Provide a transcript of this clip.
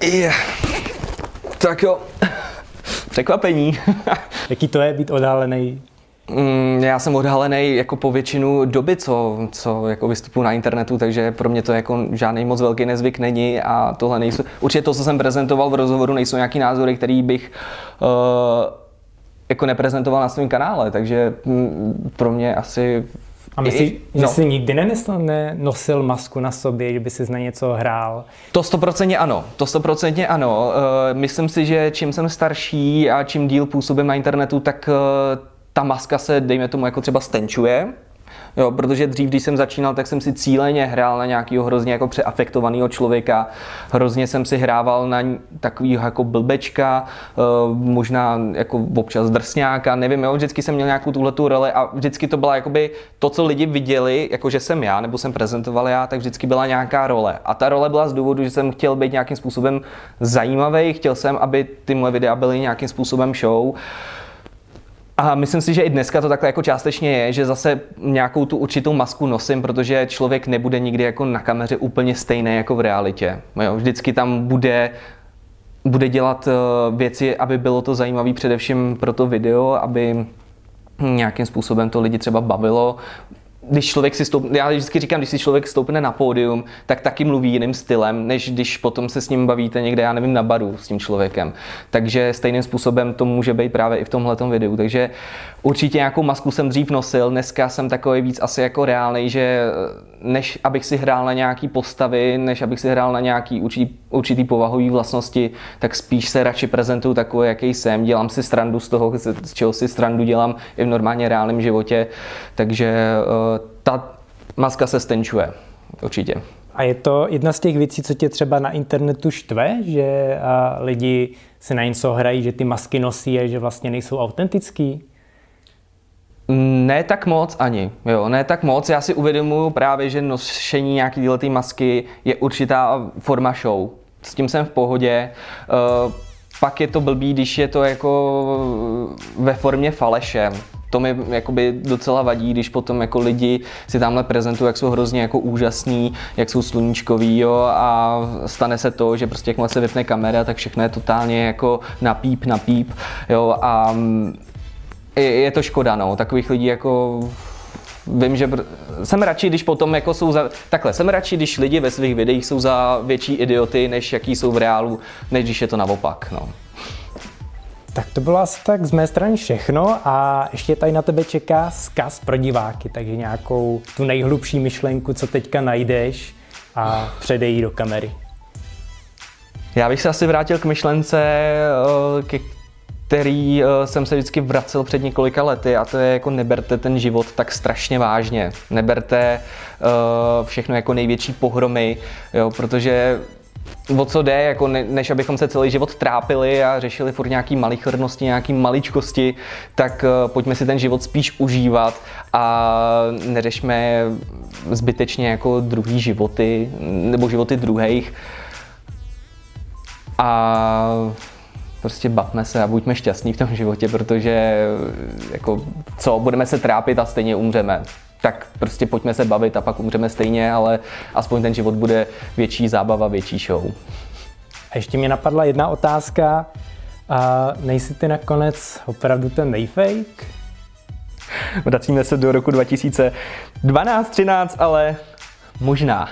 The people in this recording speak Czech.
Je. Tak jo. Překvapení. Jaký to je být oddálený Mm, já jsem odhalený jako po většinu doby, co, co jako vystupuji na internetu, takže pro mě to jako žádný moc velký nezvyk není a tohle nejsou, určitě to, co jsem prezentoval v rozhovoru, nejsou nějaký názory, který bych uh, jako neprezentoval na svém kanále, takže mm, pro mě asi a myslíš, že no. jsi nikdy nenosil, nenosil masku na sobě, že by si na něco hrál? To stoprocentně ano, to stoprocentně ano. Uh, myslím si, že čím jsem starší a čím díl působím na internetu, tak uh, ta maska se, dejme tomu, jako třeba stenčuje, Jo, protože dřív, když jsem začínal, tak jsem si cíleně hrál na nějakého hrozně jako přeafektovaného člověka. Hrozně jsem si hrával na takového jako blbečka, eh, možná jako občas drsňáka, nevím, jo, vždycky jsem měl nějakou tuhle tu roli a vždycky to byla jakoby to, co lidi viděli, jako že jsem já, nebo jsem prezentoval já, tak vždycky byla nějaká role. A ta role byla z důvodu, že jsem chtěl být nějakým způsobem zajímavý, chtěl jsem, aby ty moje videa byly nějakým způsobem show. A myslím si, že i dneska to takhle jako částečně je, že zase nějakou tu určitou masku nosím, protože člověk nebude nikdy jako na kameře úplně stejný jako v realitě. Jo, vždycky tam bude bude dělat eh, věci, aby bylo to zajímavé především pro to video, aby nějakým způsobem to lidi třeba bavilo když člověk si stoupne, já vždycky říkám, když si člověk stoupne na pódium, tak taky mluví jiným stylem, než když potom se s ním bavíte někde, já nevím, na baru s tím člověkem. Takže stejným způsobem to může být právě i v tomhle videu. Takže určitě nějakou masku jsem dřív nosil, dneska jsem takový víc asi jako reálný, že než abych si hrál na nějaký postavy, než abych si hrál na nějaký určitý, určitý povahový vlastnosti, tak spíš se radši prezentuju takový, jaký jsem, dělám si strandu z toho, z čeho si strandu dělám i v normálně reálném životě, takže eh, ta maska se stenčuje, určitě. A je to jedna z těch věcí, co tě třeba na internetu štve, že lidi se na něco hrají, že ty masky nosí a že vlastně nejsou autentický? Ne tak moc ani, jo, ne tak moc. Já si uvědomuju právě, že nošení nějaký ty masky je určitá forma show. S tím jsem v pohodě. Uh, pak je to blbý, když je to jako ve formě faleše. To mi jakoby docela vadí, když potom jako lidi si tamhle prezentují, jak jsou hrozně jako úžasní, jak jsou sluníčkoví, jo, a stane se to, že prostě jakmile se vypne kamera, tak všechno je totálně jako napíp, napíp, jo, a je to škoda, no, takových lidí jako vím, že jsem radši, když potom jako jsou za, takhle, jsem radši, když lidi ve svých videích jsou za větší idioty, než jaký jsou v reálu, než když je to naopak, no. Tak to bylo asi tak z mé strany všechno a ještě tady na tebe čeká zkaz pro diváky, takže nějakou tu nejhlubší myšlenku, co teďka najdeš a předej do kamery. Já bych se asi vrátil k myšlence, eh, ke který uh, jsem se vždycky vracel před několika lety a to je jako neberte ten život tak strašně vážně. Neberte uh, všechno jako největší pohromy, jo, protože o co jde, jako ne, než abychom se celý život trápili a řešili furt nějaký malichornosti, nějaký maličkosti, tak uh, pojďme si ten život spíš užívat a neřešme zbytečně jako druhý životy nebo životy druhých. A prostě bavme se a buďme šťastní v tom životě, protože jako co, budeme se trápit a stejně umřeme. Tak prostě pojďme se bavit a pak umřeme stejně, ale aspoň ten život bude větší zábava, větší show. A ještě mě napadla jedna otázka. A nejsi ty nakonec opravdu ten nejfake? Vracíme se do roku 2012-13, ale možná.